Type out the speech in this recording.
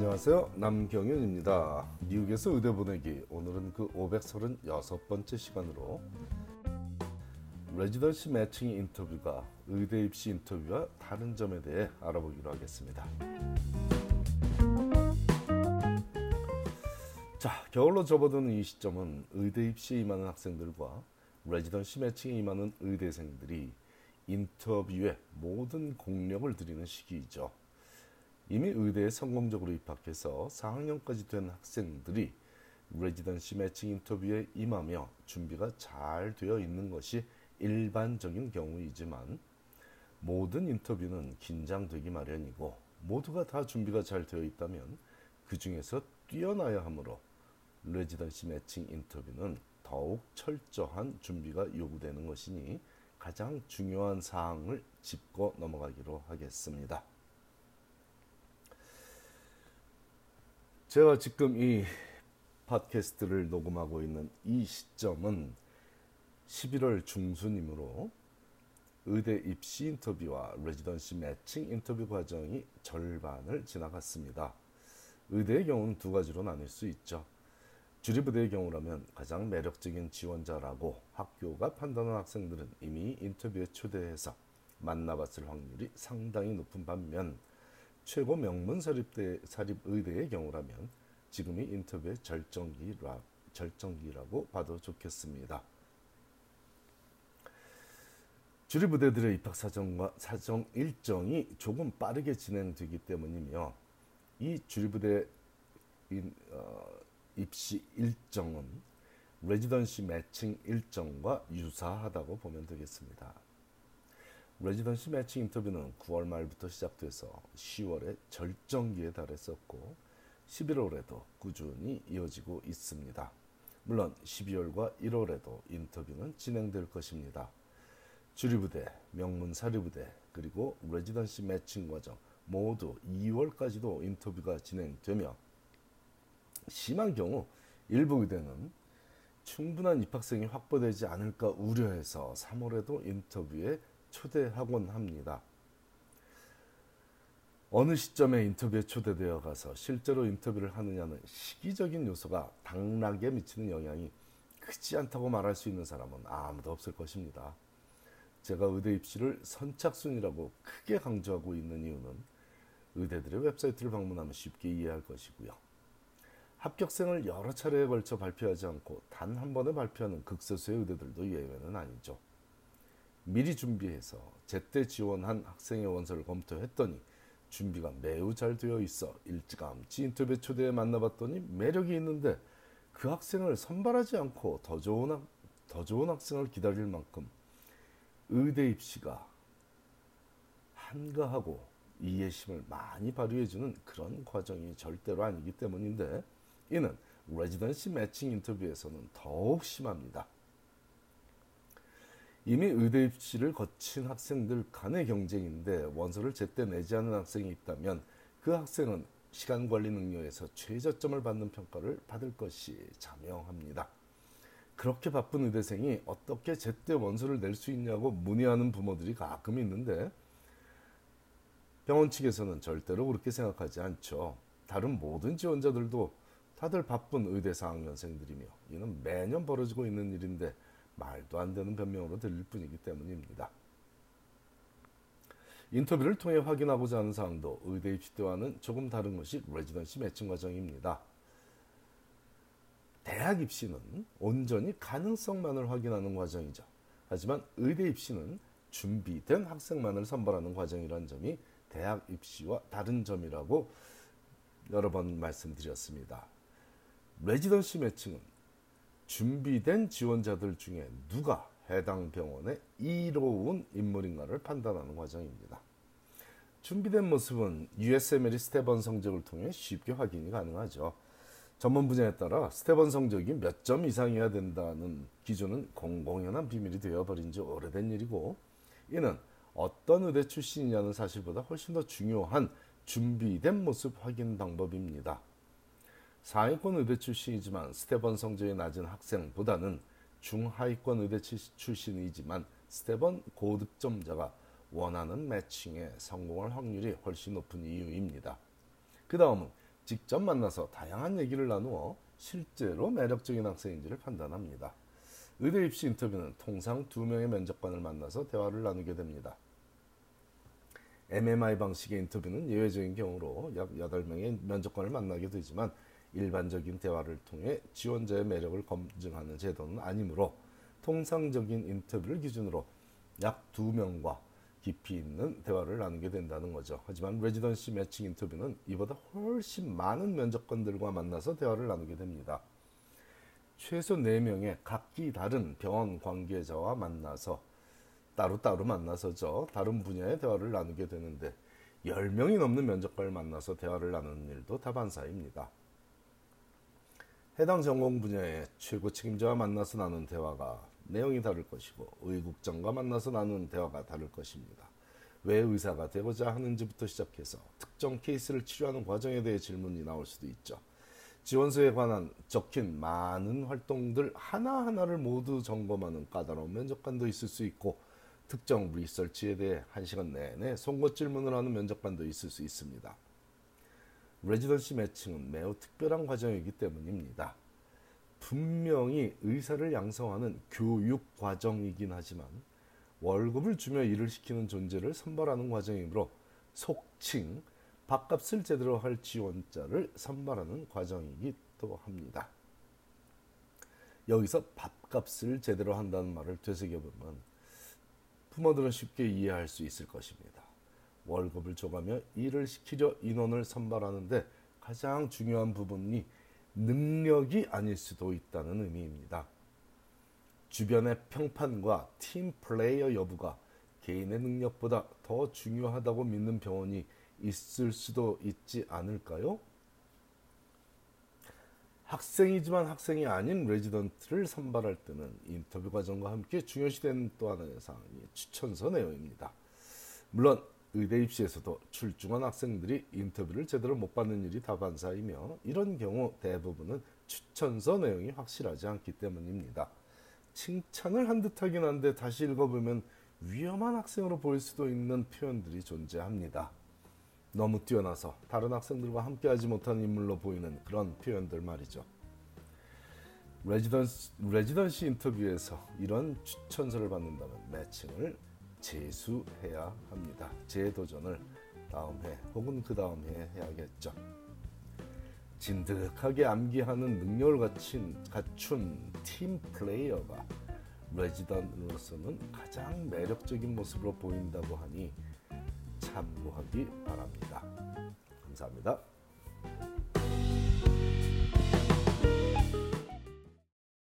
안녕하세요. 남경윤입니다. 미국에서 의대 보내기 오늘은 그 536번째 시간으로 레지던시 매칭 인터뷰가 의대 입시 인터뷰와 다른 점에 대해 알아보기로 하겠습니다. 자, 겨울로 접어드는 이 시점은 의대 입시에 임하는 학생들과 레지던시 매칭에 임하는 의대생들이 인터뷰에 모든 공력을 들이는 시기이죠. 이미 의대에 성공적으로 입학해서 4학년까지 된 학생들이 레지던시 매칭 인터뷰에 임하며 준비가 잘 되어 있는 것이 일반적인 경우이지만 모든 인터뷰는 긴장되기 마련이고 모두가 다 준비가 잘 되어 있다면 그 중에서 뛰어나야 하므로 레지던시 매칭 인터뷰는 더욱 철저한 준비가 요구되는 것이니 가장 중요한 사항을 짚고 넘어가기로 하겠습니다. 제가 지금 이 팟캐스트를 녹음하고 있는 이 시점은 11월 중순이므로 의대 입시 인터뷰와 레지던시 매칭 인터뷰 과정이 절반을 지나갔습니다. 의대의 경우는 두 가지로 나눌 수 있죠. 주립의대의 경우라면 가장 매력적인 지원자라고 학교가 판단한 학생들은 이미 인터뷰에 초대해서 만나봤을 확률이 상당히 높은 반면 최고 명문 사립대, 사립의대의 경우라면 지금이 인터뷰의 절정기라, 절정기라고 봐도 좋겠습니다. 주립부대들의 입학 사정과 사정 일정이 조금 빠르게 진행되기 때문이며 이 주립부대 어, 입시 일정은 레지던시 매칭 일정과 유사하다고 보면 되겠습니다. 레지던시 매칭 인터뷰는 9월 말부터 시작돼서 10월에 절정기에 달했었고 11월에도 꾸준히 이어지고 있습니다. 물론 12월과 1월에도 인터뷰는 진행될 것입니다. 주리부대, 명문 사립부대, 그리고 레지던시 매칭 과정 모두 2월까지도 인터뷰가 진행되며 심한 경우 일부 의대는 충분한 입학생이 확보되지 않을까 우려해서 3월에도 인터뷰에 초대하곤 합니다. 어느 시점에 인터뷰에 초대되어 가서 실제로 인터뷰를 하느냐는 시기적인 요소가 당락에 미치는 영향이 크지 않다고 말할 수 있는 사람은 아무도 없을 것입니다. 제가 의대 입시를 선착순이라고 크게 강조하고 있는 이유는 의대들의 웹사이트를 방문하면 쉽게 이해할 것이고요. 합격생을 여러 차례에 걸쳐 발표하지 않고 단 한 번에 발표하는 극소수의 의대들도 예외는 아니죠. 미리 준비해서 제때 지원한 학생의 원서를 검토했더니 준비가 매우 잘 되어 있어 일찌감치 인터뷰 초대에 만나봤더니 매력이 있는데 그 학생을 선발하지 않고 더 좋은, 학, 더 좋은 학생을 기다릴 만큼 의대 입시가 한가하고 이해심을 많이 발휘해주는 그런 과정이 절대로 아니기 때문인데 이는 레지던시 매칭 인터뷰에서는 더욱 심합니다. 이미 의대 입시를 거친 학생들 간의 경쟁인데 원서를 제때 내지 않은 학생이 있다면 그 학생은 시간 관리 능력에서 최저점을 받는 평가를 받을 것이 자명합니다. 그렇게 바쁜 의대생이 어떻게 제때 원서를 낼 수 있냐고 문의하는 부모들이 가끔 있는데 병원 측에서는 절대로 그렇게 생각하지 않죠. 다른 모든 지원자들도 다들 바쁜 의대 4학년생들이며 이는 매년 벌어지고 있는 일인데 말도 안 되는 변명으로 들릴 뿐이기 때문입니다. 인터뷰를 통해 확인하고자 하는 사항도 의대 입시 때와는 조금 다른 것이 레지던시 매칭 과정입니다. 대학 입시는 온전히 가능성만을 확인하는 과정이죠. 하지만 의대 입시는 준비된 학생만을 선발하는 과정이라는 점이 대학 입시와 다른 점이라고 여러 번 말씀드렸습니다. 레지던시 매칭은 준비된 지원자들 중에 누가 해당 병원에 이로운 인물인가를 판단하는 과정입니다. 준비된 모습은 USML이 스테번 성적을 통해 쉽게 확인이 가능하죠. 전문 분야에 따라 스테번 성적이 몇 점 이상이어야 된다는 기준은 공공연한 비밀이 되어버린 지 오래된 일이고 이는 어떤 의대 출신이냐는 사실보다 훨씬 더 중요한 준비된 모습 확인 방법입니다. 상위권 의대 출신이지만 스테번 성적이 낮은 학생보다는 중하위권 의대 출신이지만 스테번 고득점자가 원하는 매칭에 성공할 확률이 훨씬 높은 이유입니다. 그 다음은 직접 만나서 다양한 얘기를 나누어 실제로 매력적인 학생인지를 판단합니다. 의대 입시 인터뷰는 통상 두 명의 면접관을 만나서 대화를 나누게 됩니다. MMI 방식의 인터뷰는 예외적인 경우로 약 8명의 면접관을 만나게 되지만 일반적인 대화를 통해 지원자의 매력을 검증하는 제도는 아니므로 통상적인 인터뷰를 기준으로 약 2명과 깊이 있는 대화를 나누게 된다는 거죠. 하지만 레지던시 매칭 인터뷰는 이보다 훨씬 많은 면접관들과 만나서 대화를 나누게 됩니다. 최소 4명의 각기 다른 병원 관계자와 만나서 따로따로 만나서죠. 다른 분야의 대화를 나누게 되는데 10명이 넘는 면접관을 만나서 대화를 나누는 일도 다반사입니다. 해당 전공 분야의 최고 책임자와 만나서 나눈 대화가 내용이 다를 것이고 의국장과 만나서 나눈 대화가 다를 것입니다. 왜 의사가 되고자 하는지부터 시작해서 특정 케이스를 치료하는 과정에 대해 질문이 나올 수도 있죠. 지원서에 관한 적힌 많은 활동들 하나하나를 모두 점검하는 까다로운 면접관도 있을 수 있고 특정 리서치에 대해 한시간 내내 송곳 질문을 하는 면접관도 있을 수 있습니다. 레지던시 매칭은 매우 특별한 과정이기 때문입니다. 분명히 의사를 양성하는 교육 과정이긴 하지만 월급을 주며 일을 시키는 존재를 선발하는 과정이므로 속칭 밥값을 제대로 할 지원자를 선발하는 과정이기도 합니다. 여기서 밥값을 제대로 한다는 말을 되새겨보면 부모들은 쉽게 이해할 수 있을 것입니다. 월급을 줘가며 일을 시키려 인원을 선발하는데 가장 중요한 부분이 능력이 아닐 수도 있다는 의미입니다. 주변의 평판과 팀 플레이어 여부가 개인의 능력보다 더 중요하다고 믿는 병원이 있을 수도 있지 않을까요? 학생이지만 학생이 아닌 레지던트를 선발할 때는 인터뷰 과정과 함께 중요시되는 또 하나의 사항이 추천서 내용입니다. 물론 의대 입시에서도 출중한 학생들이 인터뷰를 제대로 못 받는 일이 다반사이며 이런 경우 대부분은 추천서 내용이 확실하지 않기 때문입니다. 칭찬을 한 듯하긴 한데 다시 읽어보면 위험한 학생으로 보일 수도 있는 표현들이 존재합니다. 너무 뛰어나서 다른 학생들과 함께하지 못한 인물로 보이는 그런 표현들 말이죠. 레지던시, 레지던시 인터뷰에서 이런 추천서를 받는다면 매칭을 재수해야 합니다. 재도전을 다음 해 혹은 그 다음 해에 해야겠죠. 진득하게 암기하는 능력을 갖춘, 갖춘 팀 플레이어가 레지던으로서는 가장 매력적인 모습으로 보인다고 하니 참고하기 바랍니다. 감사합니다.